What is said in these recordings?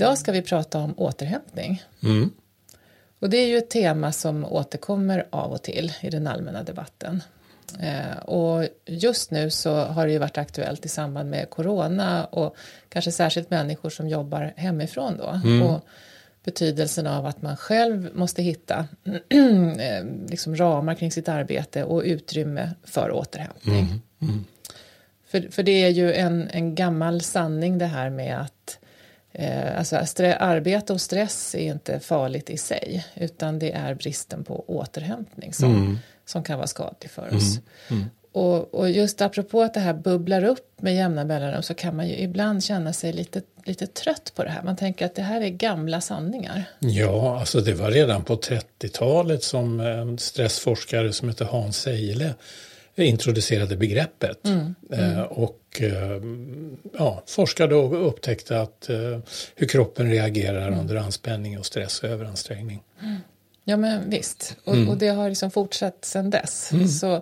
Idag ska vi prata om återhämtning. Mm. Och det är ju ett tema som återkommer av och till i den allmänna debatten. Eh, och just nu så har det ju varit aktuellt i samband med corona och kanske särskilt människor som jobbar hemifrån då. Och betydelsen av att man själv måste hitta eh, liksom ramar kring sitt arbete och utrymme för återhämtning. För, för det är ju en, en gammal sanning det här med att alltså stre- arbete och stress är inte farligt i sig utan det är bristen på återhämtning som, som kan vara skadlig för oss. Och, och just apropå att det här bubblar upp med jämna mellanrum så kan man ju ibland känna sig lite, lite trött på det här. Man tänker att det här är gamla sanningar. Ja, alltså det var redan på 30-talet som en stressforskare som heter Hans Eile introducerade begreppet. Eh, och eh, ja, forskade och upptäckte att eh, hur kroppen reagerar under anspänning och stress och överansträngning. Ja men visst, och, och det har liksom fortsatt sedan dess. Så,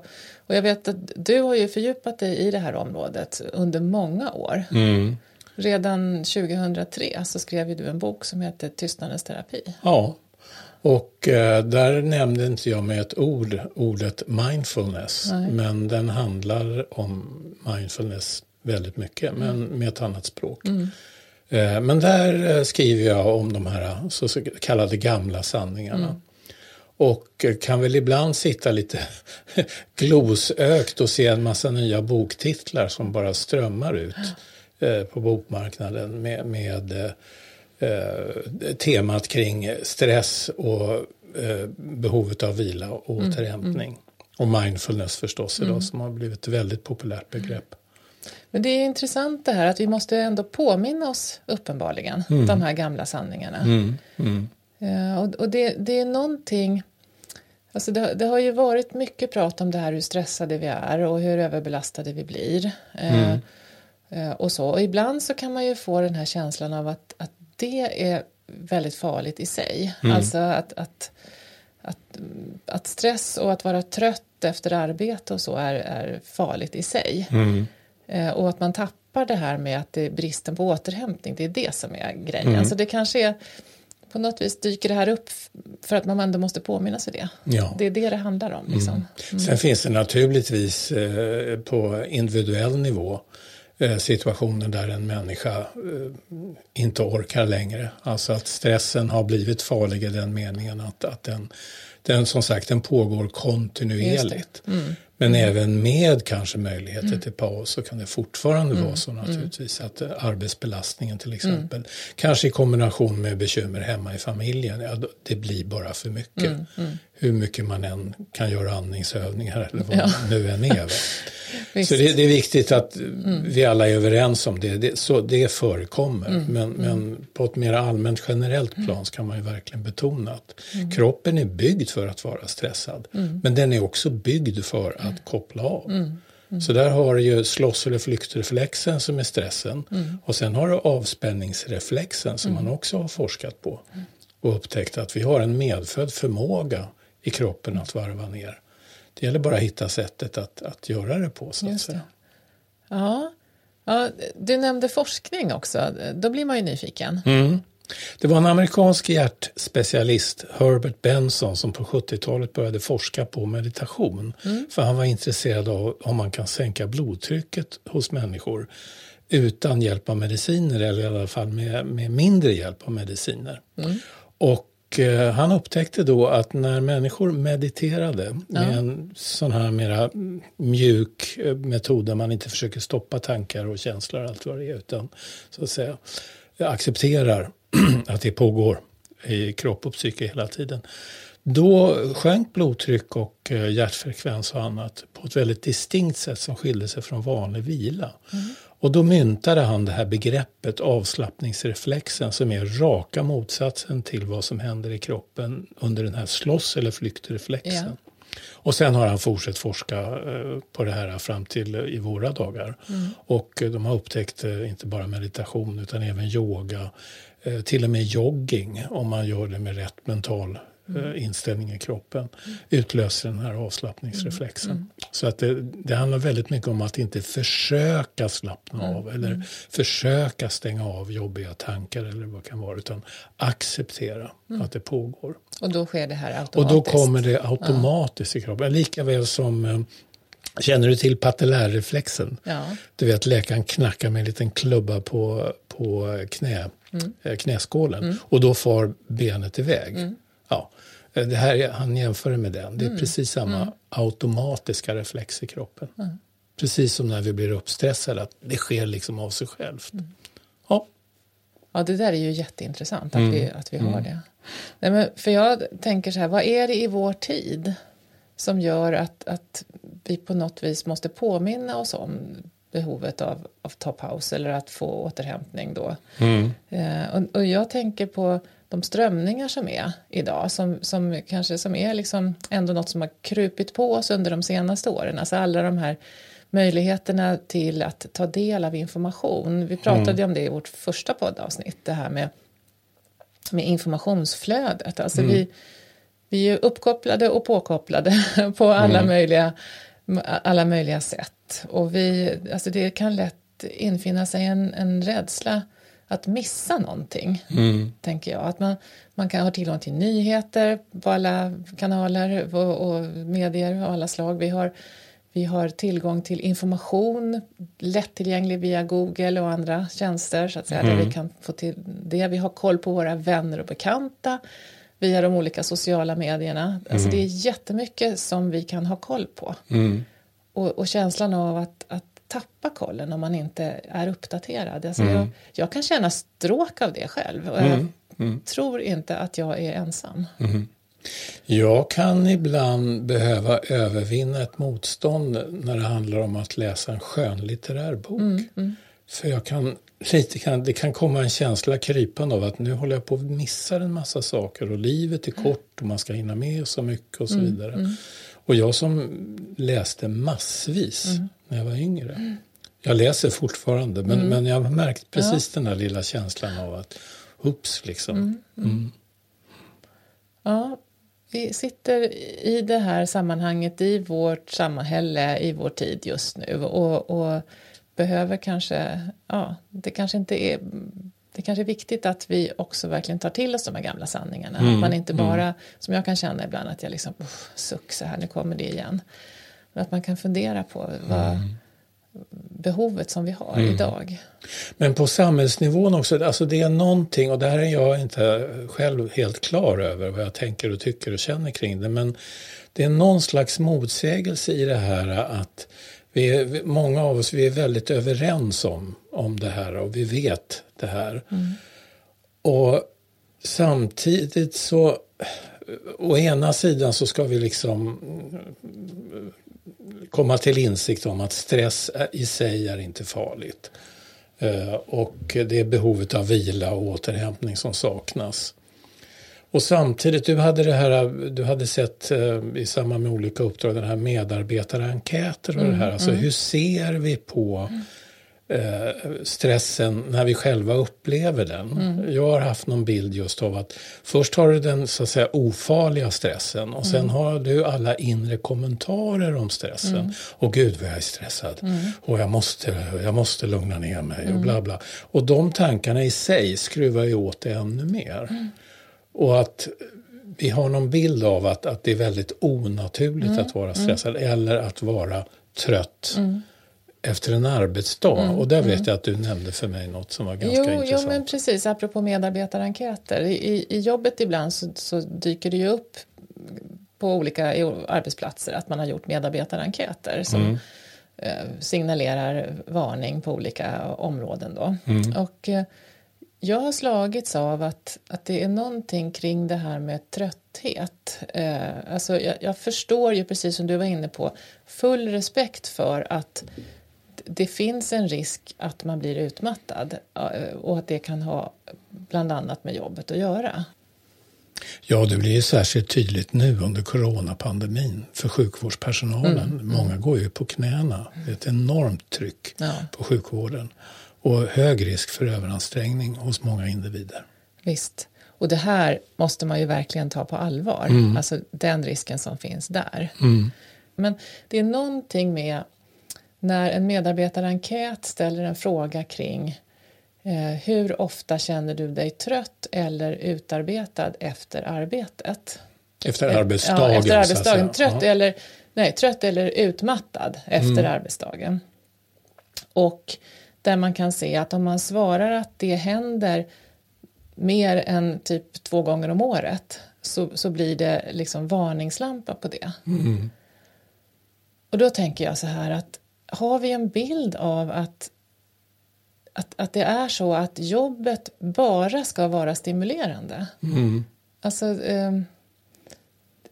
och jag vet att du har ju fördjupat dig i det här området under många år. Redan 2003 så skrev ju du en bok som heter Tystnadens terapi. Ja, och eh, där nämnde inte jag med ett ord ordet mindfulness. Nej. Men den handlar om mindfulness väldigt mycket, men med ett annat språk. Eh, men där eh, skriver jag om de här så så kallade gamla sanningarna. Och eh, kan väl ibland sitta lite glosögt och se en massa nya boktitlar som bara strömmar ut eh, på bokmarknaden med, med eh, temat kring stress och eh, behovet av vila och återhämtning. Och mindfulness förstås idag som har blivit ett väldigt populärt begrepp. Men det är intressant det här att vi måste ändå påminna oss uppenbarligen de här gamla sanningarna. Eh, och och det, det är någonting, alltså det, det har ju varit mycket prat om det här hur stressade vi är och hur överbelastade vi blir. Eh, eh, och så. Och ibland så kan man ju få den här känslan av att, att det är väldigt farligt i sig. Alltså att, att, att, att stress och att vara trött efter arbete och så är, är farligt i sig. Eh, och att man tappar det här med att det är bristen på återhämtning, det är det som är grejen. Så det kanske är, på något vis dyker det här upp för att man ändå måste påminna sig det. Ja. Det är det det handlar om. Liksom. Sen finns det naturligtvis eh, på individuell nivå situationer där en människa eh, inte orkar längre. Alltså att stressen har blivit farlig i den meningen att, att den, den som sagt den pågår kontinuerligt. Men även med kanske möjligheter till paus så kan det fortfarande vara så naturligtvis att eh, arbetsbelastningen till exempel, kanske i kombination med bekymmer hemma i familjen, ja, det blir bara för mycket. Hur mycket man än kan göra andningsövningar eller vad Ja. nu än är. Så det, det är viktigt att vi alla är överens om det. det så det förekommer. Men, men på ett mer allmänt generellt plan så kan man ju verkligen betona att kroppen är byggd för att vara stressad. Men den är också byggd för att koppla av. Så där har du ju slåss eller flyktreflexen som är stressen. Och sen har du avspänningsreflexen som man också har forskat på. Och upptäckt att vi har en medfödd förmåga i kroppen att varva ner. Det gäller bara att hitta sättet att, att göra det på. Så att. Ja. ja, du nämnde forskning också. Då blir man ju nyfiken. Mm. Det var en amerikansk hjärtspecialist, Herbert Benson, som på 70-talet började forska på meditation. För han var intresserad av om man kan sänka blodtrycket hos människor utan hjälp av mediciner eller i alla fall med, med mindre hjälp av mediciner. Och eh, han upptäckte då att när människor mediterade med en sån här mera mjuk eh, metod där man inte försöker stoppa tankar och känslor och allt vad det är utan så att säga accepterar att det pågår i kropp och psyke hela tiden. Då sjönk blodtryck och eh, hjärtfrekvens och annat på ett väldigt distinkt sätt som skilde sig från vanlig vila. Och då myntade han det här begreppet avslappningsreflexen som är raka motsatsen till vad som händer i kroppen under den här slåss eller flyktreflexen. Ja. Och sen har han fortsatt forska eh, på det här fram till eh, i våra dagar. Och eh, de har upptäckt inte bara meditation utan även yoga, till och med jogging om man gör det med rätt mental mm. inställning i kroppen utlöser den här avslappningsreflexen. Mm. Så att det, det, handlar väldigt mycket om att inte försöka slappna av eller försöka stänga av jobbiga tankar eller vad det kan vara utan acceptera att det pågår. Och då sker det här automatiskt? Och då kommer det automatiskt ja. i kroppen. Likaväl som eh, Känner du till patellärreflexen? Ja. Du vet läkaren knackar med en liten klubba på, på knä, mm. Eh, knäskålen mm. och då far benet iväg. Mm. Ja, eh, det här, han jämför med den. Det är mm. precis samma mm. automatiska reflex i kroppen. Mm. Precis som när vi blir uppstressade, att det sker liksom av sig självt. Ja. ja, det där är ju jätteintressant att vi, att vi har det. Nej, men för jag tänker så här, vad är det i vår tid som gör att, att vi på något vis måste påminna oss om behovet av, ta paus eller att få återhämtning då. Mm. Eh, och, och, jag tänker på de strömningar som är idag som, som kanske som är liksom ändå något som har krupit på oss under de senaste åren. Alltså alla de här möjligheterna till att ta del av information. Vi pratade mm. om det i vårt första poddavsnitt, det här med, med informationsflödet. Alltså mm. vi, vi är uppkopplade och påkopplade på alla, mm. möjliga, alla möjliga sätt. Och vi, alltså det kan lätt infinna sig en, en rädsla att missa någonting, mm. tänker jag. Att man, man kan ha tillgång till nyheter på alla kanaler och, och medier av alla slag. Vi har, vi har tillgång till information lättillgänglig via Google och andra tjänster så att säga, mm. där vi kan få till det. Vi har koll på våra vänner och bekanta via de olika sociala medierna. Mm. Alltså det är jättemycket som vi kan ha koll på. Mm. Och, och, känslan av att, att tappa kollen om man inte är uppdaterad. Alltså mm. jag, jag, kan känna stråk av det själv och jag mm. Mm. tror inte att jag är ensam. Mm. Jag kan ibland behöva övervinna ett motstånd när det handlar om att läsa en skönlitterär bok. För jag kan lite kan, det kan komma en känsla krypande av att nu håller jag på att missa en massa saker och livet är kort och man ska hinna med så mycket och så mm, vidare. Mm. Och jag som läste massvis mm. när jag var yngre. Mm. Jag läser fortfarande men, mm. men jag har märkt precis ja. den där lilla känslan av att ups liksom. Mm, ja, vi sitter i det här sammanhanget i vårt samhälle, i vår tid just nu och, och behöver kanske, ja, det kanske inte är det kanske är viktigt att vi också verkligen tar till oss de här gamla sanningarna. Mm, att man inte bara, mm. som jag kan känna ibland, att jag liksom, suck så här, nu kommer det igen. Men att man kan fundera på vad mm. behovet som vi har mm. idag. Men på samhällsnivån också, alltså det är någonting, och där är jag inte själv helt klar över vad jag tänker och tycker och känner kring det, men det är någon slags motsägelse i det här att vi är, många av oss vi är väldigt överens om, om det här och vi vet det här. Mm. Och samtidigt så, å ena sidan så ska vi liksom komma till insikt om att stress i sig är inte farligt. Eh, och det är behovet av vila och återhämtning som saknas. Och samtidigt, du hade, det här, du hade sett eh, i samband med olika uppdrag den här medarbetarenkäter och mm, det här. Alltså mm. hur ser vi på eh, stressen när vi själva upplever den? Mm. Jag har haft någon bild just av att först har du den så att säga ofarliga stressen och sen mm. har du alla inre kommentarer om stressen. Mm. Och gud vad jag är stressad mm. och jag måste, jag måste lugna ner mig och bla bla. Och de tankarna i sig skruvar ju åt det ännu mer. Och att vi har någon bild av att, att det är väldigt onaturligt mm. att vara stressad mm. eller att vara trött mm. efter en arbetsdag. Mm. Och där vet mm. jag att du nämnde för mig något som var ganska jo, intressant. Jo, men precis, apropå medarbetarenkäter. I, i jobbet ibland så, så dyker det ju upp på olika arbetsplatser att man har gjort medarbetarenkäter som mm. eh, signalerar varning på olika områden. Då. Och eh, jag har slagits av att, att det är någonting kring det här med trötthet. Eh, alltså jag, jag, förstår ju, precis som du var inne på, full respekt för att det finns en risk att man blir utmattad eh, och att det kan ha bland annat med jobbet att göra. Ja, det blir särskilt tydligt nu under coronapandemin för sjukvårdspersonalen. Mm, mm. Många går ju på knäna. Det är ett enormt tryck ja. på sjukvården och hög risk för överansträngning hos många individer. Visst. Och det här måste man ju verkligen ta på allvar, mm. alltså den risken som finns där. Mm. Men det är någonting med när en medarbetarenkät ställer en fråga kring eh, hur ofta känner du dig trött eller utarbetad efter arbetet? Efter arbetsdagen? Ja, efter arbetsdagen. Trött, ja. eller, nej, trött eller utmattad efter mm. arbetsdagen. Och där man kan se att om man svarar att det händer mer än typ två gånger om året så, så blir det liksom varningslampa på det. Mm. Och då tänker jag så här att har vi en bild av att, att, att det är så att jobbet bara ska vara stimulerande? Mm. Alltså, eh,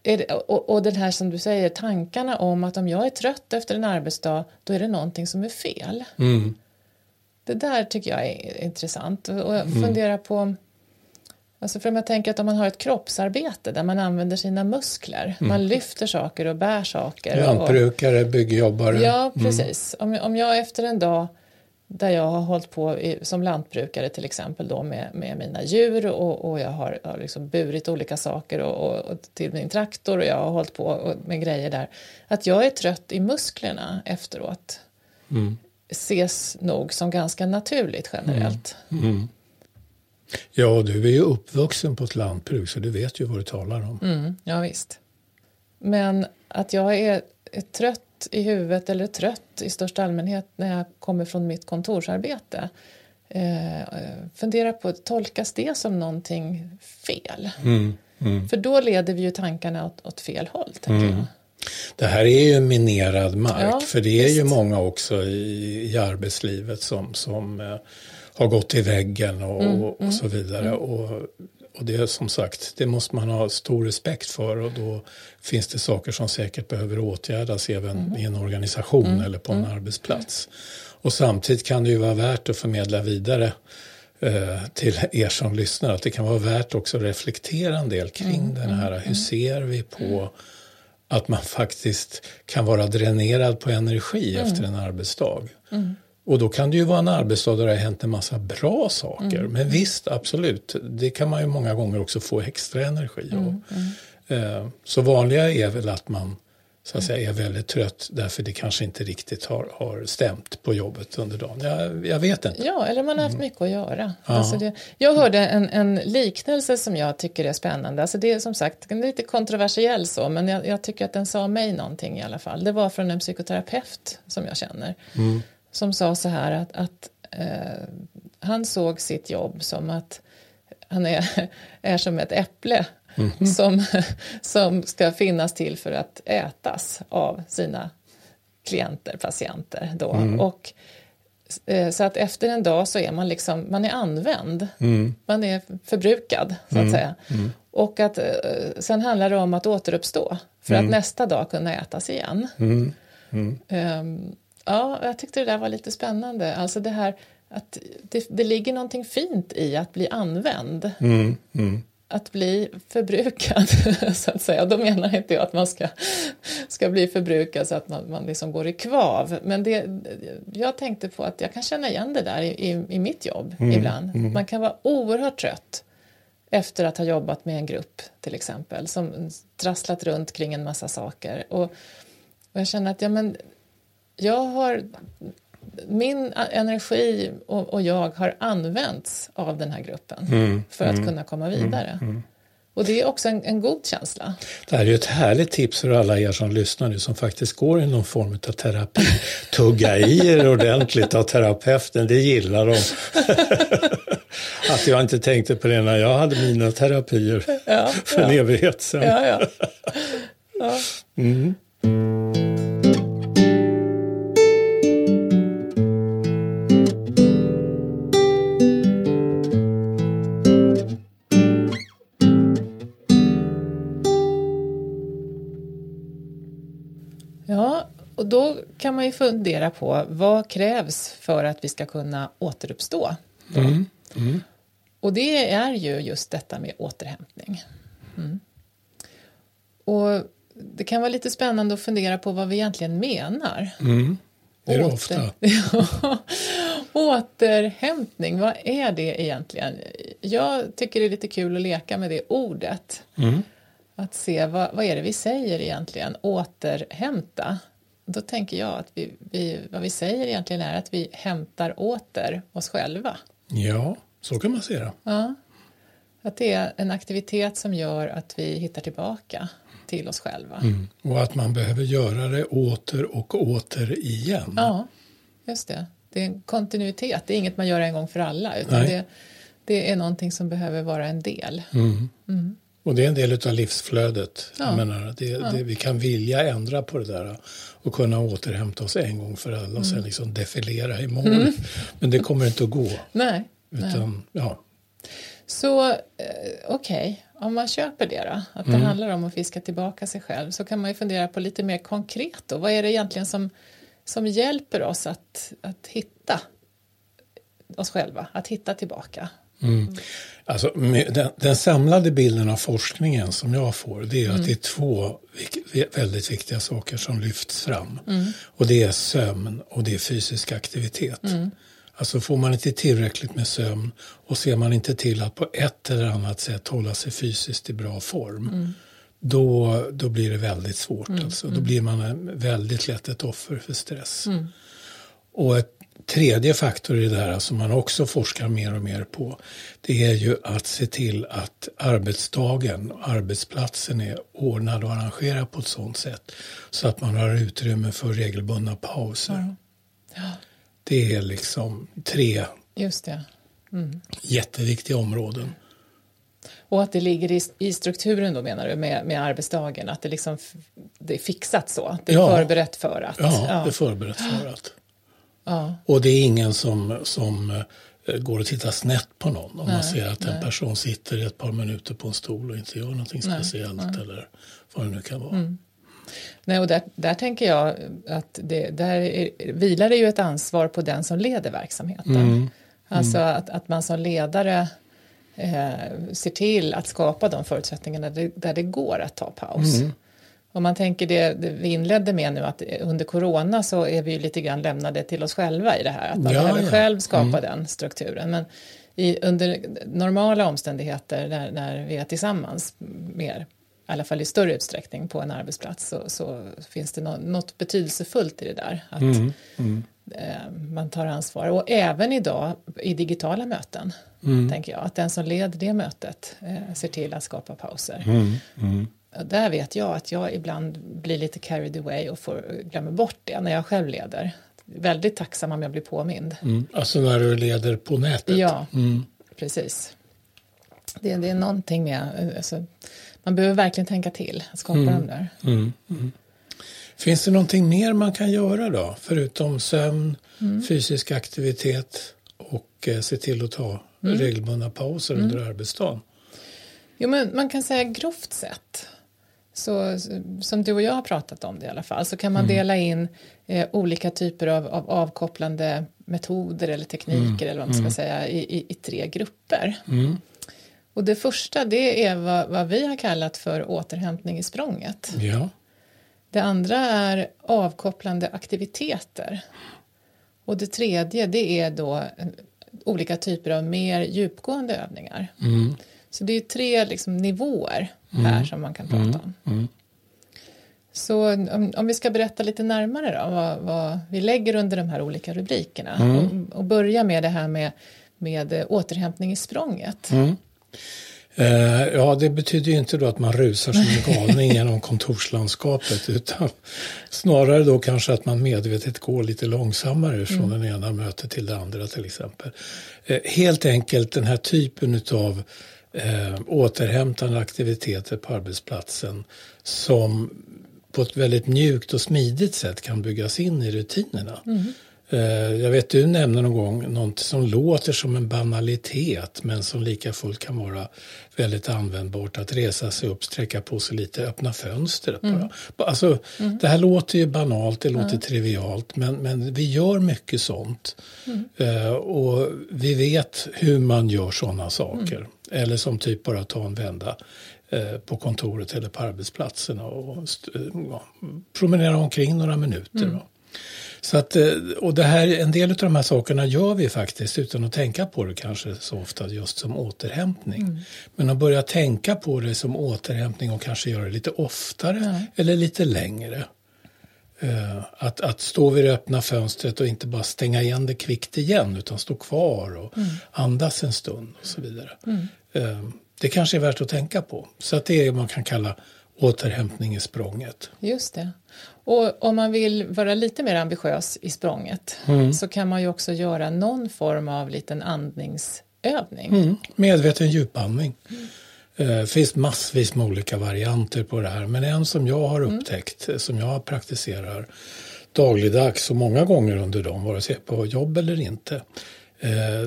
det, och, och det här som du säger, tankarna om att om jag är trött efter en arbetsdag då är det någonting som är fel. Mm. Det där tycker jag är intressant. Och jag mm. funderar på Alltså för om jag tänker att om man har ett kroppsarbete där man använder sina muskler, mm. man lyfter saker och bär saker. Lantbrukare, och, byggjobbare. Ja, mm. precis. Mm. Om, om jag efter en dag där jag har hållit på i, som lantbrukare till exempel då med, med mina djur och, och jag har, har liksom burit olika saker och, och, och, till min traktor och jag har hållit på med grejer där. Att jag är trött i musklerna efteråt mm. Ses nog som ganska naturligt generellt. Mm. mm. Ja, du är ju uppvuxen på ett lantbruk så du vet ju vad du talar om. Mm, ja, visst. Men att jag är, är trött i huvudet eller trött i största allmänhet när jag kommer från mitt kontorsarbete. Eh, fundera på, tolkas det som någonting fel? Mm, mm. För då leder vi ju tankarna åt, åt fel håll, tänker mm. jag. Det här är ju minerad mark, ja, för det är visst. ju många också i, i arbetslivet som, som eh, har gått i väggen och, mm, och, och mm, så vidare. Mm. Och, och det är som sagt, det måste man ha stor respekt för och då finns det saker som säkert behöver åtgärdas även mm. i en organisation mm. eller på en mm. arbetsplats. Och samtidigt kan det ju vara värt att förmedla vidare eh, till er som lyssnar att det kan vara värt också att reflektera en del kring mm. den här, hur ser vi på att man faktiskt kan vara dränerad på energi efter en arbetsdag. Och då kan det ju vara en arbetsdag där det har hänt en massa bra saker. Mm. Men visst, absolut, det kan man ju många gånger också få extra energi av. Mm. Mm. Eh, så vanliga är väl att man så att säga, är väldigt trött därför det kanske inte riktigt har, har stämt på jobbet under dagen. Jag, jag vet inte. Ja, eller man har haft mm. mycket att göra. Alltså det, jag hörde en, en liknelse som jag tycker är spännande. Alltså det är som sagt lite kontroversiell så, men jag, jag, tycker att den sa mig någonting i alla fall. Det var från en psykoterapeut som jag känner. Mm som sa så här att, att eh, han såg sitt jobb som att han är, är som ett äpple mm som, som ska finnas till för att ätas av sina klienter, patienter. Då. Mm. Och, eh, så att efter en dag så är man liksom, man är använd, mm. man är förbrukad så att mm. säga. Mm. Och att eh, sen handlar det om att återuppstå för att mm. nästa dag kunna ätas igen. Um, Ja, jag tyckte det där var lite spännande. Alltså det här att det, det ligger någonting fint i att bli använd. Mm, mm. Att bli förbrukad, så att säga. Då menar inte jag att man ska, ska bli förbrukad så att man, man liksom går i kvav. Men det, jag tänkte på att jag kan känna igen det där i, i, i mitt jobb mm, ibland. Mm. Man kan vara oerhört trött efter att ha jobbat med en grupp till exempel som trasslat runt kring en massa saker. Och, och jag känner att ja, men jag har min energi och, och, jag har använts av den här gruppen mm, för att mm, kunna komma vidare. Mm, mm, och det är också en, en, god känsla. Det här är ju ett härligt tips för alla er som lyssnar nu som faktiskt går i någon form av terapi. Tugga i er ordentligt av terapeuten, det gillar de. att jag inte tänkte på det när jag hade mina terapier ja, för ja. en evighet sedan. Ja, ja. ja. Då kan man ju fundera på vad krävs för att vi ska kunna återuppstå? Mm. Mm. Och det är ju just detta med återhämtning. Mm. Och det kan vara lite spännande att fundera på vad vi egentligen menar. Mm. Det är det ofta. Återhämtning, vad är det egentligen? Jag tycker det är lite kul att leka med det ordet. Mm. Att se vad, vad är det vi säger egentligen, återhämta. Då tänker jag att vi, vi, vad vi säger egentligen är att vi hämtar åter oss själva. Ja, så kan man se det. Ja. Att det är en aktivitet som gör att vi hittar tillbaka till oss själva. Mm. Och att man behöver göra det åter och åter igen. Ja, just det. Det är en kontinuitet, det är inget man gör en gång för alla. Utan det, det, är någonting som behöver vara en del. Mm. Mm. Och det är en del av livsflödet. Ja. Jag menar, det, Ja. det, vi kan vilja ändra på det där och kunna återhämta oss en gång för alla och Mm. sen liksom defilera i mål. Men det kommer inte att gå. Nej, nej. Utan, ja. Så eh, okej, om man köper det då, att det Mm. handlar om att fiska tillbaka sig själv, så kan man ju fundera på lite mer konkret då. Vad är det egentligen som, som hjälper oss att, att hitta oss själva, att hitta tillbaka? Mm. Alltså, den, den samlade bilden av forskningen som jag får det är Mm. att det är två väldigt viktiga saker som lyfts fram. Mm. Och det är sömn och det är fysisk aktivitet. Mm. Alltså får man inte tillräckligt med sömn och ser man inte till att på ett eller annat sätt hålla sig fysiskt i bra form Mm. då, då blir det väldigt svårt. Alltså. Då blir man väldigt lätt ett offer för stress. Mm. Och ett tredje faktor i det här som man också forskar mer och mer på det är ju att se till att arbetsdagen, arbetsplatsen är ordnad och arrangerad på ett sådant sätt så att man har utrymme för regelbundna pauser. Ja, Det är liksom tre just det. jätteviktiga områden. Och att det ligger i, i strukturen då menar du med, med arbetsdagen, att det liksom det är fixat så, det är Ja. förberett för att. Ja, ja, det är förberett för att. Ja, Och det är ingen som, som eh, går och tittar snett på någon om man Nej, ser att en nej. person sitter i ett par minuter på en stol och inte gör någonting Nej, speciellt eller vad det nu kan vara. Nej, och där, där tänker jag att det, där är, vilar det ju ett ansvar på den som leder verksamheten. Mm. Alltså att, att man som ledare eh, ser till att skapa de förutsättningarna där det, där det går att ta paus. Mm. Om man tänker det, det vi inledde med nu att under corona så är vi ju lite grann lämnade till oss själva i det här. Att man Ja, behöver ja. själv skapa den strukturen. Men i, under normala omständigheter när, när vi är tillsammans mer, i alla fall i större utsträckning på en arbetsplats så, så finns det nå, något betydelsefullt i det där. Att Mm. Mm. eh, man tar ansvar. Och även idag i digitala möten, Mm. tänker jag, att den som leder det mötet eh, ser till att skapa pauser. Mm. Mm. Där vet jag att jag ibland blir lite carried away och får, glömmer bort det när jag själv leder. Väldigt tacksam om jag blir påmind. Mm. Alltså när du leder på nätet? Ja. Mm. Precis. Det, det är någonting med, alltså, man behöver verkligen tänka till skapa Mm. de där. Mm. Mm. Finns det någonting mer man kan göra då? Förutom sömn, Mm. fysisk aktivitet och eh, se till att ta Mm. regelbundna pauser under arbetsdagen? Jo, men man kan säga grovt sett, så, som du och jag har pratat om det i alla fall, så kan man Mm. dela in eh, olika typer av, av avkopplande metoder eller tekniker eller vad man ska säga i, i, i tre grupper. Mm. Och det första det är vad, vad vi har kallat för återhämtning i språnget. Ja. Det andra är avkopplande aktiviteter. Och det tredje det är då eh, olika typer av mer djupgående övningar. Mm. Så det är tre liksom, nivåer här som man kan prata om. Mm. Så om, om vi ska berätta lite närmare då, vad, vad vi lägger under de här olika rubrikerna Mm. och, och börja med det här med, med eh, återhämtning i språnget. Mm. Eh, ja, det betyder ju inte då att man rusar som en galning genom kontorslandskapet utan snarare då kanske att man medvetet går lite långsammare från den ena mötet till det andra till exempel. Eh, helt enkelt den här typen av eh, återhämtande aktiviteter på arbetsplatsen som på ett väldigt mjukt och smidigt sätt kan byggas in i rutinerna. Eh, Jag vet du nämnde någon gång något som låter som en banalitet men som lika fullt kan vara väldigt användbart. Att resa sig upp, sträcka på sig lite, öppna fönstret bara. Alltså, Det här låter ju banalt, det låter trivialt men, men vi gör mycket sånt. Eh, och vi vet hur man gör sådana saker. Eller som typ bara ta en vända eh, på kontoret eller på arbetsplatserna och ja, promenera omkring några minuter. va. Så att, eh, och det här, en del av de här sakerna gör vi faktiskt utan att tänka på det kanske så ofta just som återhämtning. Mm. Men att börja tänka på det som återhämtning och kanske göra det lite oftare mm. eller lite längre. Uh, att, att stå vid det öppna fönstret och inte bara stänga igen det kvickt igen utan stå kvar och mm. andas en stund och så vidare. Uh, det kanske är värt att tänka på. Så att det är vad man kan kalla återhämtning i språnget. Just det. Och om man vill vara lite mer ambitiös i språnget mm. så kan man ju också göra någon form av liten andningsövning. Mm. Medveten djupandning. Mm. Det finns massvis med olika varianter på det här men en som jag har mm. upptäckt, som jag praktiserar dagligdags och många gånger under dagen, vare sig på jobb eller inte, eh,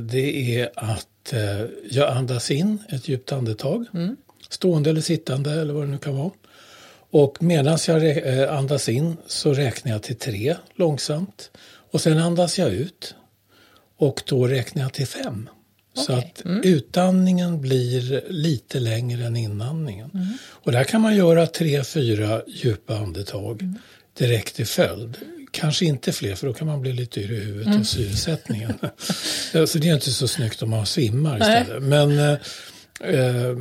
det är att eh, jag andas in ett djupt andetag, mm. stående eller sittande eller vad det nu kan vara. Och medan jag eh, andas in så räknar jag till tre långsamt. Och sen andas jag ut. Och då räknar jag till fem. Okay. Så att mm. utandningen blir lite längre än inandningen. Mm. Och där kan man göra tre, fyra djupa andetag mm. direkt i följd. Kanske inte fler för då kan man bli lite yr i huvudet mm. av syresättningen. så det är inte så snyggt om man svimmar istället. Nej. Men eh, eh,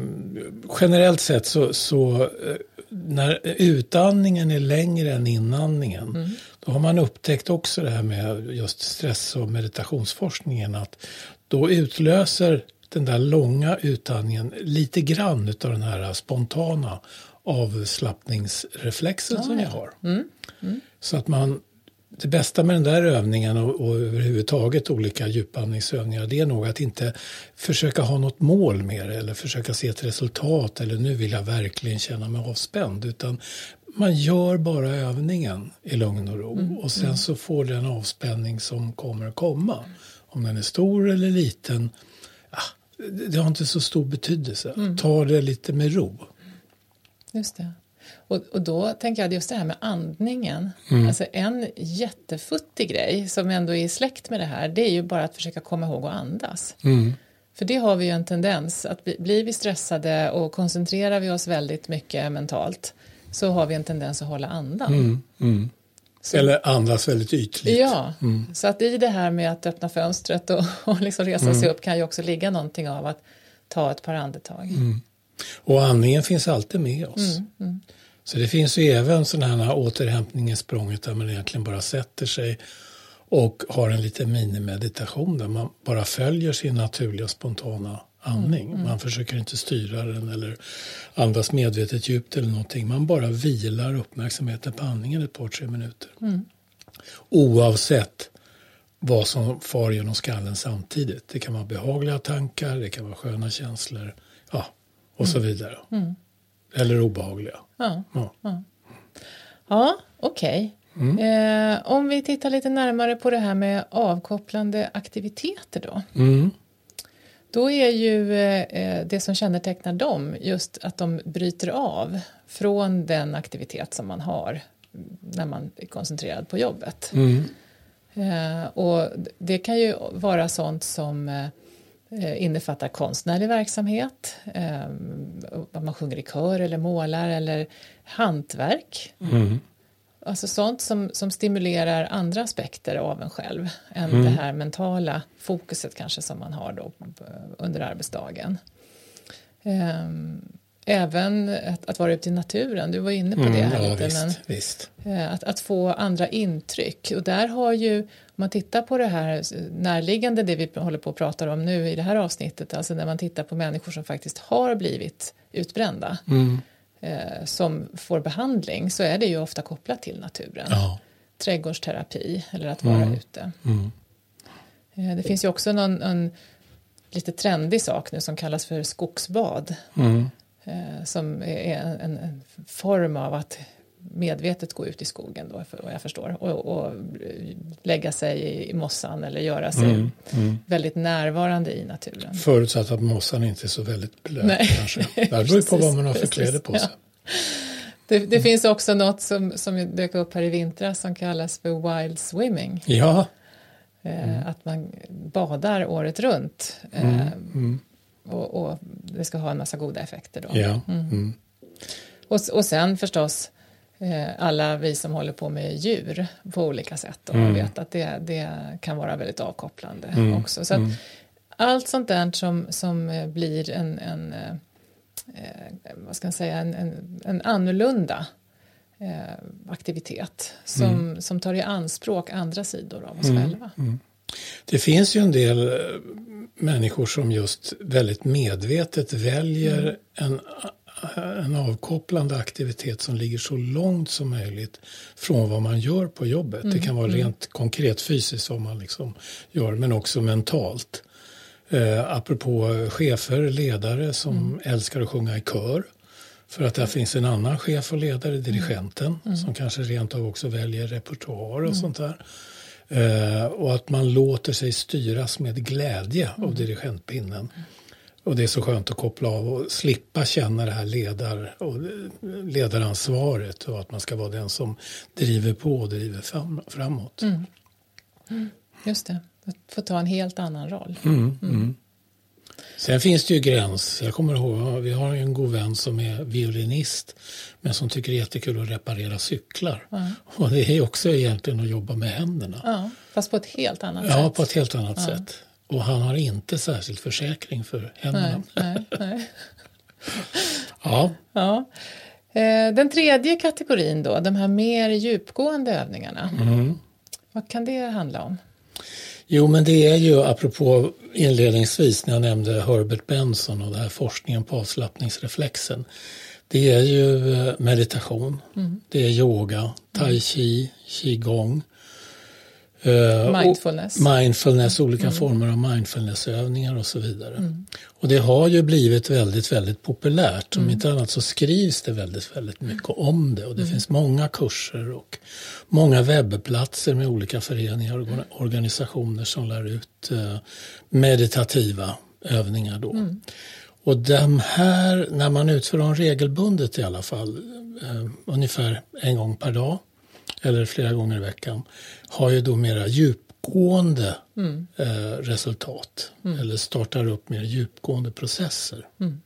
generellt sett så, så eh, när utandningen är längre än inandningen mm. då har man upptäckt också det här med just stress och meditationsforskningen att då utlöser den där långa utandningen lite grann av den här spontana avslappningsreflexen ja, som vi har. Mm. Mm. Så att man det bästa med den där övningen och, och överhuvudtaget olika djupandningsövningar det är nog att inte försöka ha något mål med det eller försöka se ett resultat eller nu vill jag verkligen känna mig avspänd utan man gör bara övningen i lugn och ro mm, och sen så får den avspänning som kommer komma. Om den är stor eller liten, ja, det har inte så stor betydelse. Mm. Ta det lite med ro. Just det. Och, och då tänker jag just det här med andningen. Mm. Alltså en jättefuttig grej som ändå är släkt med det här det är ju bara att försöka komma ihåg att andas. Mm. För det har vi ju en tendens att bli, blir vi stressade och koncentrerar vi oss väldigt mycket mentalt så har vi en tendens att hålla andan. Mm. mm. Eller andas väldigt ytligt. Ja, mm. så att i det här med att öppna fönstret och, och liksom resa sig mm. upp kan ju också ligga någonting av att ta ett par andetag. Och andningen finns alltid med oss. Så det finns ju även sådana här återhämtning i språnget där man egentligen bara sätter sig och har en liten minimeditation där man bara följer sin naturliga spontana andning. Mm, mm. Man försöker inte styra den eller andas medvetet djupt eller någonting. Man bara vilar uppmärksamheten på andningen ett par, tre minuter. Mm. Oavsett vad som far genom skallen samtidigt. Det kan vara behagliga tankar, det kan vara sköna känslor ja, och så mm. vidare. Mm. Eller obehagliga. Ja, ja. ja. ja okej. Okay. Mm. Eh, om vi tittar lite närmare på det här med avkopplande aktiviteter då. Mm. Då är ju eh, det som kännetecknar dem just att de bryter av från den aktivitet som man har när man är koncentrerad på jobbet. Mm. Eh, och det kan ju vara sånt som eh, Eh, innefattar konstnärlig verksamhet, eh, man sjunger i kör eller målar eller hantverk. Mm. Alltså sånt som, som stimulerar andra aspekter av en själv än mm. det här mentala fokuset kanske som man har då under arbetsdagen. Även att, att vara ute i naturen, du var inne på det här mm, ja, lite. Visst, men, visst. Eh, att, att få andra intryck och där har ju man tittar på det här närliggande, det vi håller på att prata om nu i det här avsnittet, alltså när man tittar på människor som faktiskt har blivit utbrända, mm. eh, som får behandling, så är det ju ofta kopplat till naturen. Ja. Trädgårdsterapi eller att vara mm. ute. Mm. Eh, det finns ju också någon en lite trendig sak nu som kallas för skogsbad. Mm. Eh, som är en, en, form av att medvetet gå ut i skogen då, vad jag förstår, och, och lägga sig i, i mossan eller göra sig mm, mm. väldigt närvarande i naturen. Förutsatt att mossan inte är så väldigt blöt Nej. kanske. Det beror på vad man har för kläder på sig. Ja. Det, det mm. finns också något som, som dök upp här i vintras som kallas för wild swimming. Ja. Eh, mm. Att man badar året runt. Eh, mm, mm. och, och, det ska ha en massa goda effekter då. Ja. Och, och sen förstås alla vi som håller på med djur på olika sätt och mm. vet att det, det kan vara väldigt avkopplande mm. också. Så mm. allt sånt där som, som eh, blir en, en eh, eh, vad ska jag säga, en, en, en annorlunda eh, aktivitet som, mm. som tar i anspråk andra sidor av oss mm. själva. Mm. Det finns ju en del eh, människor som just väldigt medvetet väljer en, en avkopplande aktivitet som ligger så långt som möjligt från vad man gör på jobbet. Det kan vara mm. rent konkret fysiskt vad man liksom gör men också mentalt. Eh, apropå chefer, ledare som mm. älskar att sjunga i kör. För att där finns en annan chef och ledare, dirigenten, mm. som kanske rent av också väljer repertoar och mm. sånt där. Eh, och att man låter sig styras med glädje av mm. dirigentpinnen. Och det är så skönt att koppla av och slippa känna det här ledar och ledaransvaret och att man ska vara den som driver på och driver fram, framåt. Mm. Mm. Just det, att få ta en helt annan roll. Mm, mm. mm. Sen finns det ju gräns. Jag kommer ihåg, vi har en god vän som är violinist men som tycker det är jättekul att reparera cyklar. Ja. Och det är också egentligen att jobba med händerna. Ja, fast på ett helt annat ja, sätt. Ja, på ett helt annat ja. sätt. Och han har inte särskilt försäkring för händerna. Nej, nej, nej. ja. ja. Eh, den tredje kategorin då, de här mer djupgående övningarna. Mm. Vad kan det handla om? Jo, men det är ju apropå inledningsvis när jag nämnde Herbert Benson och den här forskningen på avslappningsreflexen. Det är ju eh, meditation, mm. det är yoga, tai chi, qigong. Uh, mindfulness. mindfulness, olika mm. former av mindfulnessövningar och så vidare. Mm. Och det har ju blivit väldigt, väldigt populärt. Om mm. inte annat så skrivs det väldigt, väldigt mycket om det. Och det mm. finns många kurser och många webbplatser med olika föreningar och organisationer som lär ut uh, meditativa övningar då. Mm. Och de här, när man utför dem regelbundet i alla fall, uh, ungefär en gång per dag eller flera gånger i veckan, har ju då mera djupgående mm. eh, resultat mm. eller startar upp mer djupgående processer. Mm.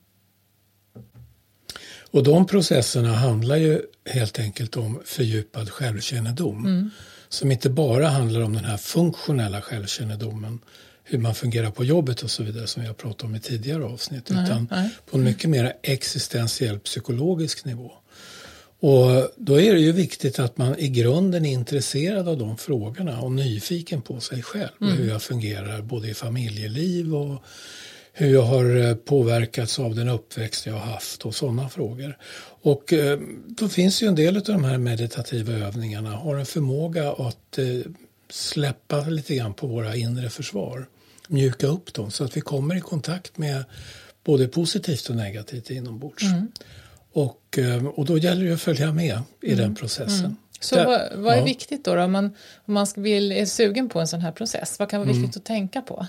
Och de processerna handlar ju helt enkelt om fördjupad självkännedom mm. som inte bara handlar om den här funktionella självkännedomen hur man fungerar på jobbet och så vidare som vi har pratat om i tidigare avsnitt nej, utan nej. på en mycket mer existentiell psykologisk nivå. Och då är det ju viktigt att man i grunden är intresserad av de frågorna och nyfiken på sig själv. Mm. Hur jag fungerar både i familjeliv och hur jag har eh, påverkats av den uppväxt jag har haft och sådana frågor. Och eh, då finns ju en del av de här meditativa övningarna har en förmåga att eh, släppa lite grann på våra inre försvar. Mjuka upp dem så att vi kommer i kontakt med både positivt och negativt inombords. Mm. Och, eh, och då gäller det att följa med i mm. den processen. Mm. Så Där, vad, vad, är ja. viktigt då, då? Om, man, om man vill, är sugen på en sån här process? Vad kan vara viktigt mm. att tänka på?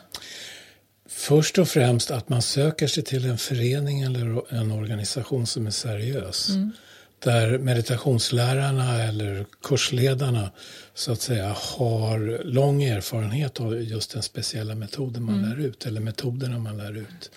Först och främst att man söker sig till en förening eller en organisation som är seriös. Mm. Där meditationslärarna eller kursledarna så att säga har lång erfarenhet av just den speciella metoden man mm. lär ut eller metoderna man lär ut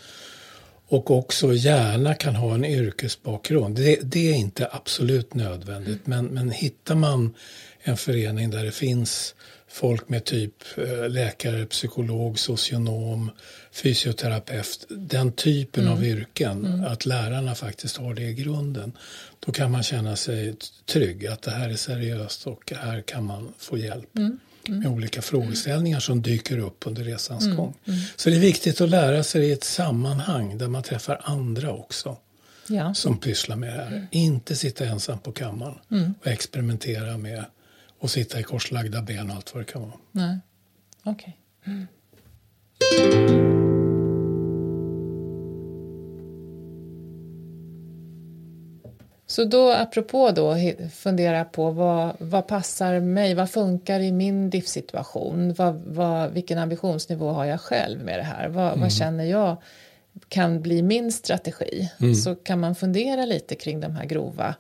och också gärna kan ha en yrkesbakgrund. Det, det är inte absolut nödvändigt men, men hittar man en förening där det finns folk med typ eh, läkare, psykolog, socionom, fysioterapeut, den typen mm. av yrken, mm. att lärarna faktiskt har det i grunden. Då kan man känna sig trygg att det här är seriöst och här kan man få hjälp. Mm med olika frågeställningar som dyker upp under resans mm. gång. Mm. Så det är viktigt att lära sig i ett sammanhang där man träffar andra också. Ja. som pysslar med det här. Mm. Inte sitta ensam på kammaren mm. och experimentera med att sitta i korslagda ben och allt vad det kan vara. Nej. Okay. Så då apropå då fundera på vad, vad passar mig, vad funkar i min livssituation, vad, vad, vilken ambitionsnivå har jag själv med det här, vad, mm. vad känner jag kan bli min strategi, mm. så kan man fundera lite kring de här grova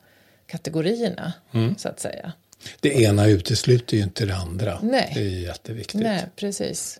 kategorierna mm. så att säga. Det ena utesluter ju inte det andra. Nej. Det är jätteviktigt. Nej, precis.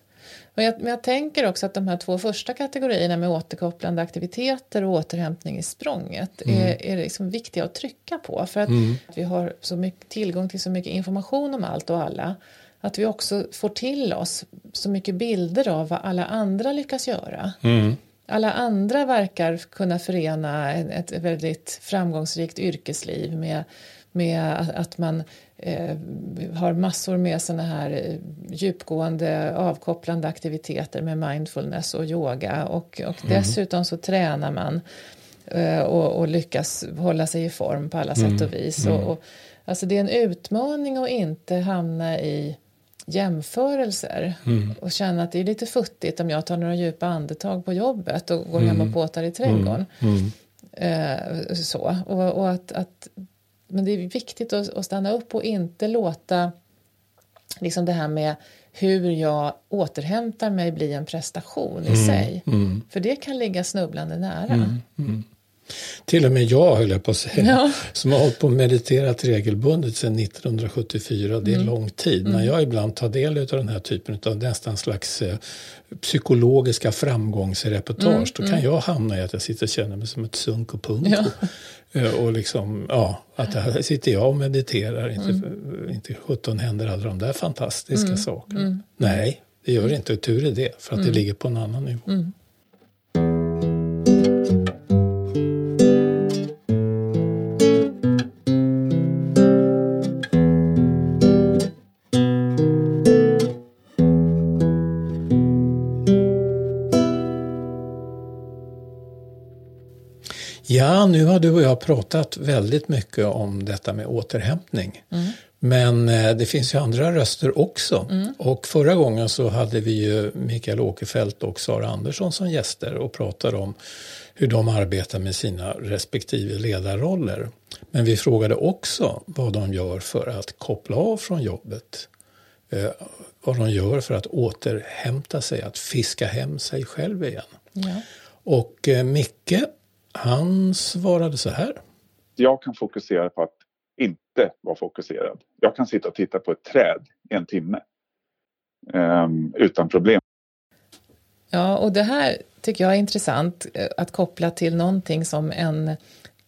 Men jag, men jag tänker också att de här två första kategorierna med återkopplande aktiviteter och återhämtning i språnget mm. är, är liksom viktiga att trycka på. För att mm. vi har så mycket, tillgång till så mycket information om allt och alla. Att vi också får till oss så mycket bilder av vad alla andra lyckas göra. Mm. Alla andra verkar kunna förena ett väldigt framgångsrikt yrkesliv med, med att man har massor med såna här eh, djupgående avkopplande aktiviteter med mindfulness och yoga och, och mm. dessutom så tränar man eh, och, och, lyckas hålla sig i form på alla sätt mm. och vis. Mm. Och, och, alltså det är en utmaning att inte hamna i jämförelser mm. och känna att det är lite futtigt om jag tar några djupa andetag på jobbet och går mm. hem och påtar i trädgården. Mm. mm. Eh, så. Och, och att, att, men det är viktigt att, att, stanna upp och inte låta liksom det här med hur jag återhämtar mig bli en prestation i mm. sig. Mm. För det kan ligga snubblande nära. Till och med jag, höll jag på att säga, ja. som har hållit på och mediterat regelbundet sedan 1974, det är mm. lång tid. Mm. När jag ibland tar del av den här typen av nästan slags eh, psykologiska framgångsreportage, mm. då kan mm. jag hamna i att jag sitter och känner mig som ett sunk och punko. Ja. Eh, och liksom, ja, att här sitter jag och mediterar, inte, mm. inte 17 händer alla de där fantastiska mm. sakerna. Nej, det gör det inte, och tur är det, för att det ligger på en annan nivå. Ja, nu har du och jag pratat väldigt mycket om detta med återhämtning. Mm. Men eh, det finns ju andra röster också. Mm. Och förra gången så hade vi ju Mikael Åkerfeldt och Sara Andersson som gäster och pratade om hur de arbetar med sina respektive ledarroller. Men vi frågade också vad de gör för att koppla av från jobbet. Eh, vad de gör för att återhämta sig, att fiska hem sig själv igen. Ja. Och eh, Micke han svarade så här. Jag kan fokusera på att inte vara fokuserad. Jag kan sitta och titta på ett träd i en timme um, utan problem. Ja, och det här tycker jag är intressant eh, att koppla till någonting som en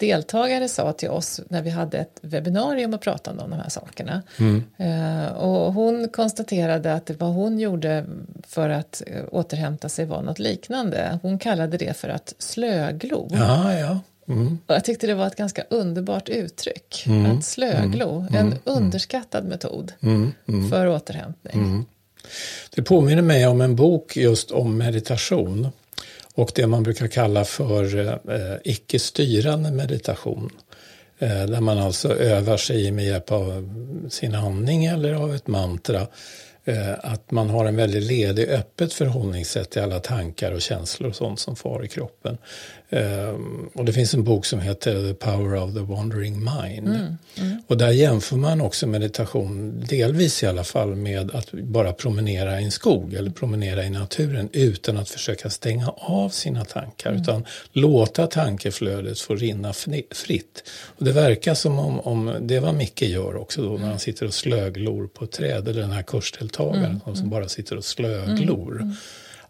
deltagare sa till oss när vi hade ett webbinarium och pratade om de här sakerna. Mm. Uh, och hon konstaterade att vad hon gjorde för att uh, återhämta sig var något liknande. Hon kallade det för att slöglo. Ja, ja. Mm. Och jag tyckte det var ett ganska underbart uttryck. Mm. Att slöglo, mm. en mm. underskattad metod mm. Mm. för återhämtning. Det påminner mig om en bok just om meditation och det man brukar kalla för eh, icke-styrande meditation. Eh, där man alltså övar sig med hjälp av sin andning eller av ett mantra Eh, att man har en väldigt ledig, öppet förhållningssätt till alla tankar och känslor och sånt som far i kroppen. Ehm, och det finns en bok som heter The Power of the Wandering Mind. Mm, mm. Och där jämför man också meditation, delvis i alla fall, med att bara promenera i en skog eller promenera i naturen utan att försöka stänga av sina tankar. Mm. Utan låta tankeflödet få rinna fritt. Och det verkar som om, om det är vad Micke gör också då när han sitter och slöglor på ett träd eller den här kursdeltagaren mm. som bara sitter och slöglor.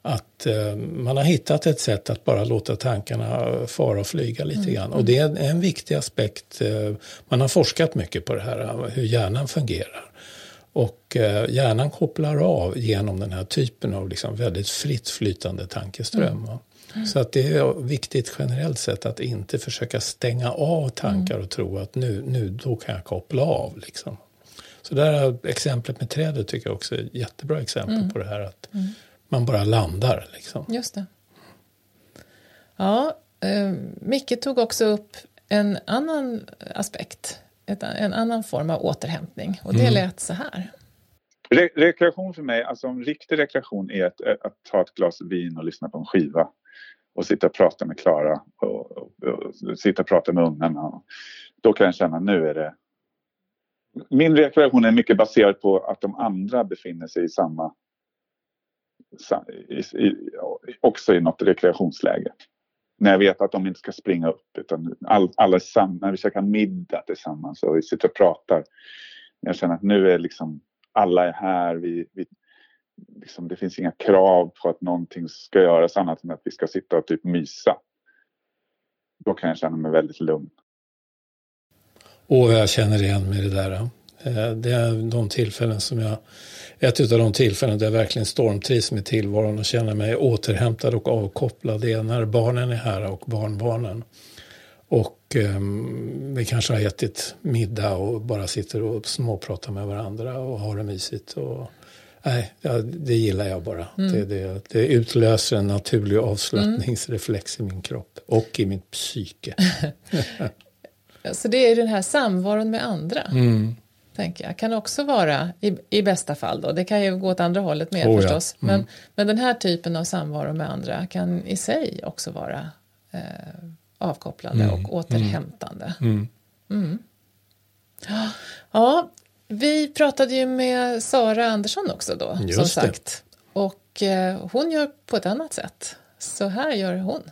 Att eh, man har hittat ett sätt att bara låta tankarna fara och flyga lite mm. grann. Och det är en viktig aspekt. Eh, man har forskat mycket på det här, hur hjärnan fungerar. Och eh, hjärnan kopplar av genom den här typen av liksom väldigt fritt flytande tankeström. Mm. Mm. Så att det är viktigt generellt sett att inte försöka stänga av tankar mm. och tro att nu, nu då kan jag koppla av. Liksom. Så där exemplet med trädet tycker jag också är ett jättebra exempel mm. på det här. att man bara landar. Liksom. Just det. Ja, eh, Micke tog också upp en annan aspekt, ett, en annan form av återhämtning och det mm. lät så här. Re rekreation för mig, alltså en riktig rekreation är att, att, ta ett glas vin och lyssna på en skiva och sitta och prata med Klara och, och, och, sitta och prata med ungarna. Då kan jag känna nu är det... Min rekreation är mycket baserad på att de andra befinner sig i samma i, också i något rekreationsläge. När jag vet att de inte ska springa upp utan all, alla sam, när vi käkar middag tillsammans och vi sitter och pratar. Jag känner att nu är liksom alla är här. Vi, vi, liksom, det finns inga krav på att någonting ska göras annat än att vi ska sitta och typ mysa. Då kan jag känna mig väldigt lugn. Och jag känner igen mig i det där. Eh, det är de tillfällen som jag, ett av de tillfällen där jag verkligen stormtrivs med tillvaron och känner mig återhämtad och avkopplad. Det är när barnen är här och barnbarnen. Och um, vi kanske har ätit middag och bara sitter och småpratar med varandra och har det mysigt. Och, nej, det gillar jag bara. Mm. Det, det, det, utlöser en naturlig avslappningsreflex mm. i min kropp och i mitt psyke. Så det är den här samvaron med andra. Mm. Tänker jag. Kan också vara, i, i bästa fall då, det kan ju gå åt andra hållet med oh, förstås. Ja. Mm. Men, men den här typen av samvaro med andra kan i sig också vara eh, avkopplande mm. och återhämtande. Mm. mm. Ja, vi pratade ju med Sara Andersson också då, Just som sagt. Det. Och eh, hon gör på ett annat sätt. Så här gör hon.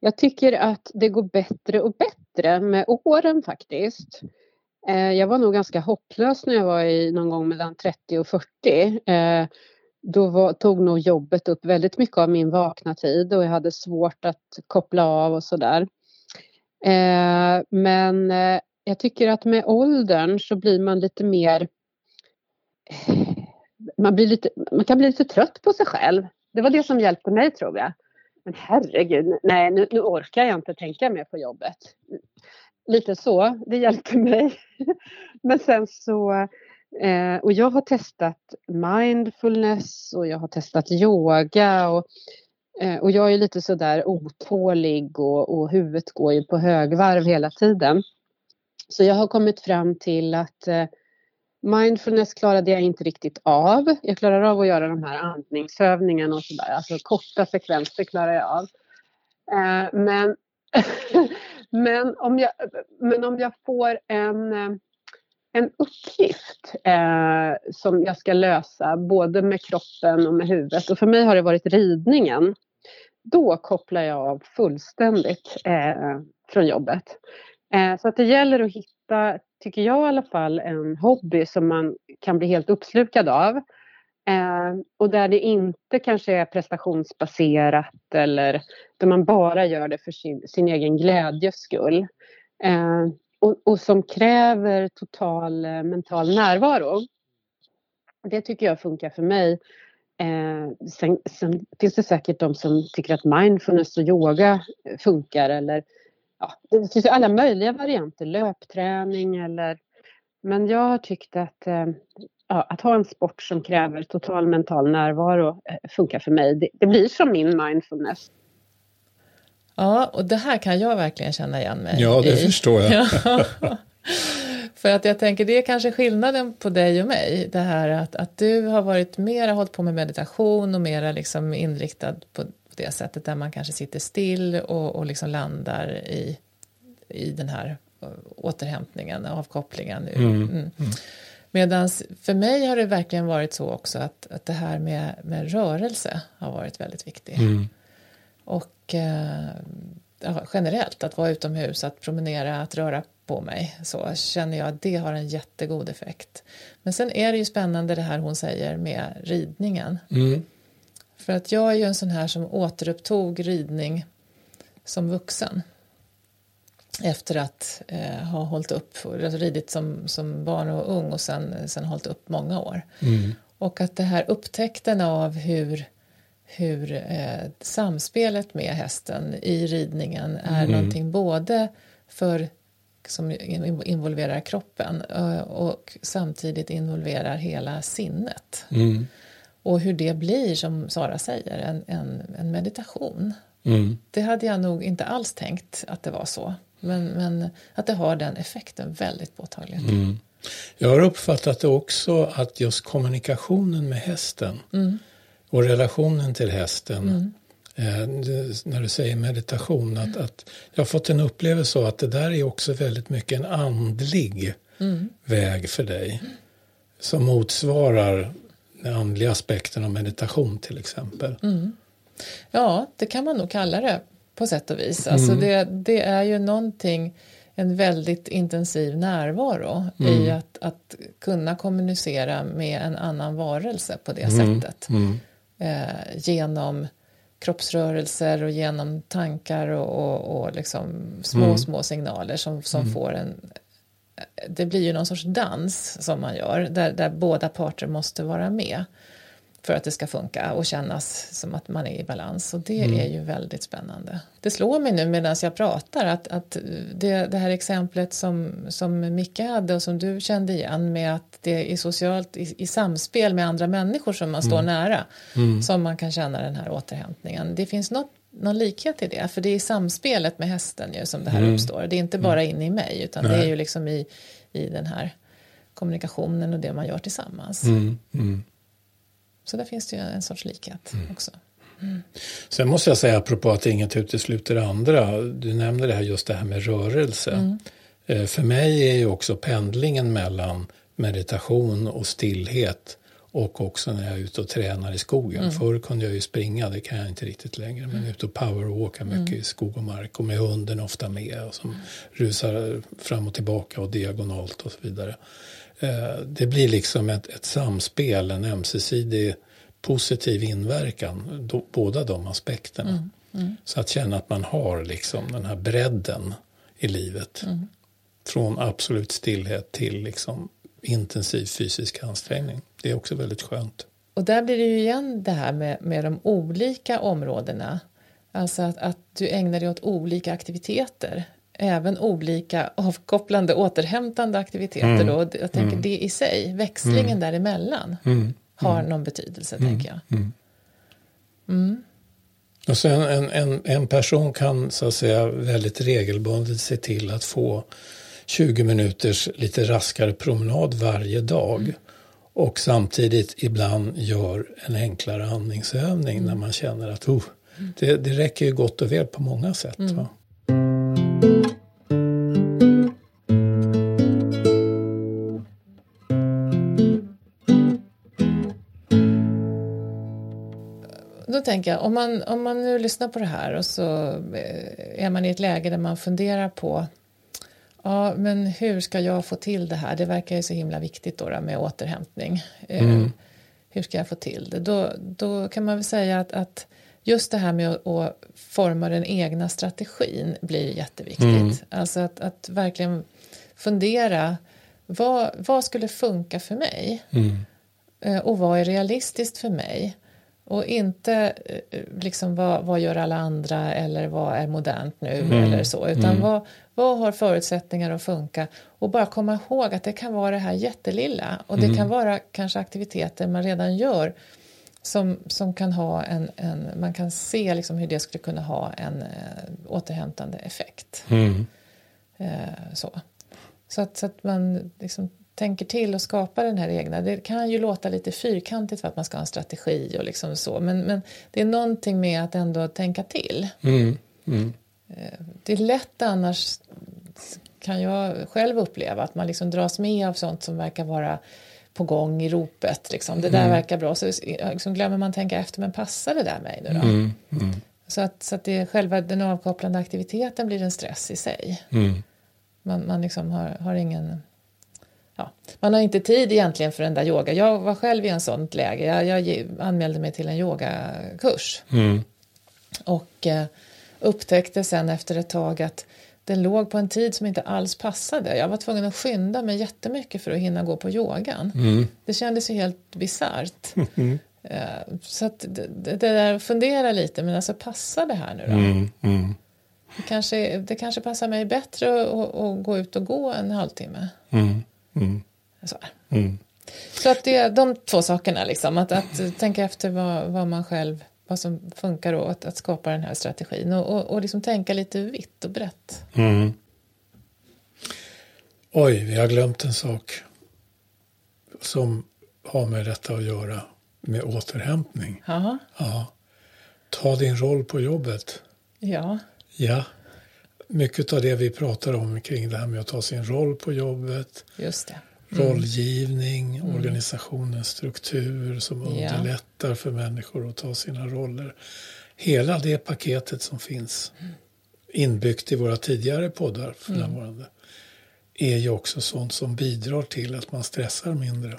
Jag tycker att det går bättre och bättre med åren faktiskt. Eh, jag var nog ganska hopplös när jag var i någon gång mellan 30 och 40. Eh, då var, tog nog jobbet upp väldigt mycket av min vakna tid och jag hade svårt att koppla av och sådär. Eh, men jag tycker att med åldern så blir man lite mer man, blir lite, man kan bli lite trött på sig själv. Det var det som hjälpte mig tror jag. Men herregud, nej nu, nu orkar jag inte tänka mer på jobbet. Lite så, det hjälpte mig. Men sen så, eh, och jag har testat mindfulness och jag har testat yoga och, eh, och jag är lite sådär otålig och, och huvudet går ju på högvarv hela tiden. Så jag har kommit fram till att eh, Mindfulness klarade jag inte riktigt av. Jag klarar av att göra de här andningsövningarna och sådär. Alltså korta sekvenser klarar jag av. Eh, men, men, om jag, men om jag får en, eh, en uppgift eh, som jag ska lösa både med kroppen och med huvudet och för mig har det varit ridningen. Då kopplar jag av fullständigt eh, från jobbet. Eh, så att det gäller att hitta tycker jag i alla fall, en hobby som man kan bli helt uppslukad av. Eh, och där det inte kanske är prestationsbaserat eller där man bara gör det för sin, sin egen glädjes skull. Eh, och, och, som kräver total eh, mental närvaro. Det tycker jag funkar för mig. Eh, sen, sen, finns det säkert de som tycker att mindfulness och yoga funkar eller ja, det finns ju alla möjliga varianter, löpträning eller men jag har tyckt att eh, ja, att ha en sport som kräver total mental närvaro eh, funkar för mig. Det, det, blir som min mindfulness. Ja, och det här kan jag verkligen känna igen mig Ja, det i. förstår jag. för att jag tänker det är kanske skillnaden på dig och mig. Det här att, att du har varit mera hållit på med meditation och mera liksom inriktad på det sättet där man kanske sitter still och, och liksom landar i, i den här uh, återhämtningen, avkopplingen. Mm. Mm. Medan för mig har det verkligen varit så också att, att det här med, med rörelse har varit väldigt viktigt. Mm. Och eh, ja, generellt, att vara utomhus, att promenera, att röra på mig så känner jag att det har en jättegod effekt. Men sen är det ju spännande det här hon säger med ridningen. Mm. För att jag är ju en sån här som återupptog ridning som vuxen. Efter att eh, ha hållit upp, alltså ridit som, som barn och ung och sen, sen hållit upp många år. Mm. Och att det här upptäckten av hur, hur eh, samspelet med hästen i ridningen är mm. någonting både för som involverar kroppen eh, och samtidigt involverar hela sinnet. Mm. Och hur det blir, som Sara säger, en, en, en meditation. Mm. Det hade jag nog inte alls tänkt att det var så. Men, men att det har den effekten väldigt påtagligt. Mm. Jag har uppfattat det också att just kommunikationen med hästen mm. och relationen till hästen mm. eh, när du säger meditation, att, att jag har fått en upplevelse av att det där är också väldigt mycket en andlig mm. väg för dig. Som motsvarar den andliga aspekten av meditation till exempel. Mm. Ja, det kan man nog kalla det på sätt och vis. Alltså mm. det, det är ju någonting en väldigt intensiv närvaro mm. i att, att kunna kommunicera med en annan varelse på det mm. sättet. Mm. Eh, genom kroppsrörelser och genom tankar och, och, och liksom små, mm. små signaler som, som mm. får en... Det blir ju någon sorts dans som man gör, där, där båda parter måste vara med för att det ska funka och kännas som att man är i balans. Och det mm. är ju väldigt spännande. Det slår mig nu medan jag pratar att, att det, det, här exemplet som, som Micke hade och som du kände igen med att det är socialt i, i samspel med andra människor som man mm. står nära mm. som man kan känna den här återhämtningen. Det finns något någon likhet i det, för det är i samspelet med hästen ju som det här mm. uppstår. Det är inte bara mm. inne i mig, utan Nej. det är ju liksom i, i den här kommunikationen och det man gör tillsammans. Mm. Mm. Så där finns det ju en sorts likhet mm. också. Mm. Sen måste jag säga, apropå att inget utesluter det andra, du nämnde det här just det här med rörelse. Mm. Eh, för mig är ju också pendlingen mellan meditation och stillhet och också när jag är ute och tränar i skogen. Mm. Förr kunde jag ju springa, det kan jag inte riktigt längre, men mm. ute och powerwalka mycket mm. i skog och mark och med hunden ofta med och som mm. rusar fram och tillbaka och diagonalt och så vidare. Eh, det blir liksom ett, ett samspel, en ömsesidig positiv inverkan, då, båda de aspekterna. Mm, mm. Så att känna att man har liksom den här bredden i livet. Mm. Från absolut stillhet till liksom intensiv fysisk ansträngning. Det är också väldigt skönt. Och där blir det ju igen det här med, med de olika områdena. Alltså att, att du ägnar dig åt olika aktiviteter även olika avkopplande, återhämtande aktiviteter. Mm. Då. Jag tänker mm. det i sig, växlingen mm. däremellan, mm. har mm. någon betydelse, mm. tänker jag. Mm. Och sen en, en, en person kan så att säga väldigt regelbundet se till att få 20 minuters lite raskare promenad varje dag och samtidigt ibland gör en enklare andningsövning när man känner att oh, det, det räcker ju gott och väl på många sätt. Va? Tänker jag, om man, om man nu lyssnar på det här och så eh, är man i ett läge där man funderar på Ja, men hur ska jag få till det här? Det verkar ju så himla viktigt då, med återhämtning. Eh, mm. Hur ska jag få till det? Då, då kan man väl säga att, att just det här med att, att forma den egna strategin blir jätteviktigt. Mm. Alltså att, att verkligen fundera vad, vad skulle funka för mig? Mm. Eh, och vad är realistiskt för mig? Och inte eh, liksom vad, vad gör alla andra eller vad är modernt nu mm. eller så. Utan mm. vad, vad har förutsättningar att funka? Och bara komma ihåg att det kan vara det här jättelilla. Och det mm. kan vara kanske aktiviteter man redan gör som, som kan ha en, en, man kan se liksom hur det skulle kunna ha en eh, återhämtande effekt. Mm. Eh, så. Så, att, så att man liksom tänker till och skapar den här egna. Det kan ju låta lite fyrkantigt för att man ska ha en strategi och liksom så. Men, men det är någonting med att ändå tänka till. Mm. Mm. Eh, det är lätt annars kan jag själv uppleva att man liksom dras med av sånt som verkar vara på gång i ropet. Liksom. Det där mm. verkar bra. Så liksom glömmer man tänka efter, men passar det där mig nu då? Mm. Mm. Så att, så att det, själva den avkopplande aktiviteten blir en stress i sig. Mm. Man, man liksom har, har ingen... Ja, man har inte tid egentligen för den där yoga. Jag var själv i en sånt läge. Jag, jag anmälde mig till en yogakurs. Mm. Och eh, upptäckte sen efter ett tag att den låg på en tid som inte alls passade. Jag var tvungen att skynda mig jättemycket för att hinna gå på yogan. Mm. Det kändes ju helt bisarrt. Mm. Så att det, det där, fundera lite, men alltså passar det här nu då? Mm. mm. Det, kanske, det kanske passar mig bättre att, att gå ut och gå en halvtimme. Mm. Mm. Så, så att det är de två sakerna, liksom, att, att tänka efter vad, vad man själv vad som funkar och att, att skapa den här strategin och, och, och liksom tänka lite vitt och brett. Mm. Oj, vi har glömt en sak som har med detta att göra med återhämtning. Aha. Ja. Ta din roll på jobbet. Ja. Ja. Mycket av det vi pratar om kring det här med att ta sin roll på jobbet. Just det rollgivning, mm. organisationens struktur som underlättar ja. för människor att ta sina roller. Hela det paketet som finns mm. inbyggt i våra tidigare poddar för närvarande är ju också sånt som bidrar till att man stressar mindre.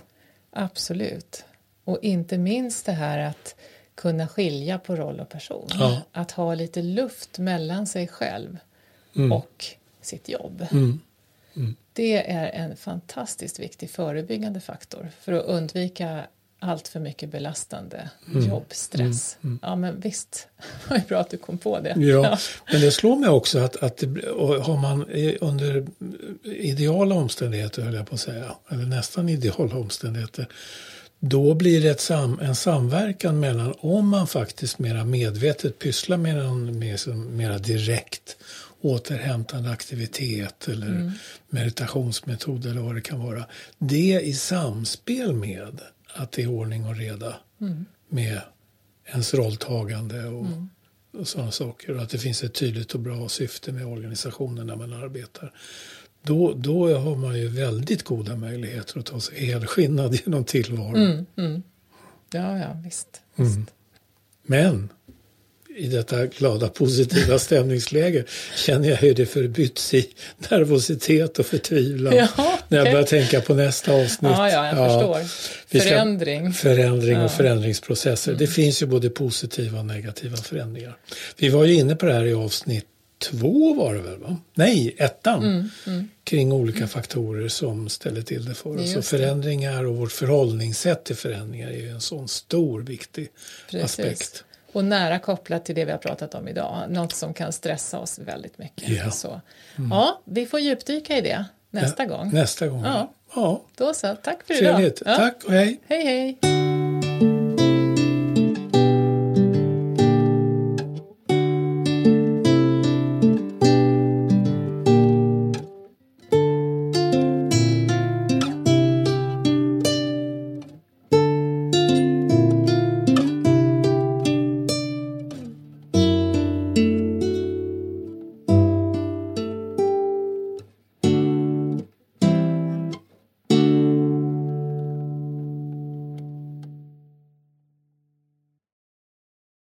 Absolut. Och inte minst det här att kunna skilja på roll och person. Ja. Att ha lite luft mellan sig själv Mm. och sitt jobb. Mm. Det är en fantastiskt viktig förebyggande faktor för att undvika allt för mycket belastande Mm. jobbstress. Ja, men visst, det ju bra att du kom på det. Ja, men det slår mig också att, att det, har man under ideala omständigheter, höll jag på att säga, eller nästan ideala omständigheter, då blir det sam, en samverkan mellan, om man faktiskt mera medvetet pysslar med en mer, som mera direkt återhämtande aktivitet eller meditationsmetod eller vad det kan vara. Det i samspel med att det är ordning och reda med ens rolltagande och, och sådana saker. Och att det finns ett tydligt och bra syfte med organisationen när man arbetar. Då, då har man ju väldigt goda möjligheter att ta sig helskinnad genom tillvaron. Mm, mm. Ja, ja, visst. Mm. Men i detta glada positiva stämningsläge känner jag hur det förbytts i nervositet och förtvivlan. Ja, När jag börjar tänka på nästa avsnitt. Ja, ja, jag förstår. vi ska- Förändring. Förändring Ja. och förändringsprocesser. Det finns ju både positiva och negativa förändringar. Vi var ju inne på det här i avsnitt två var det väl? Va? Nej, ettan. Kring olika faktorer som ställer till det för oss. Och förändringar och vårt förhållningssätt till förändringar är ju en sån stor viktig Precis. aspekt. Och nära kopplat till det vi har pratat om idag. Något som kan stressa oss väldigt mycket. Ja. Så. Ja, vi får djupdyka i det nästa Ja, gång. Nästa gång. Ja. ja. Då så, tack för idag. Trevligt. Ja. Tack och hej. Hej, hej.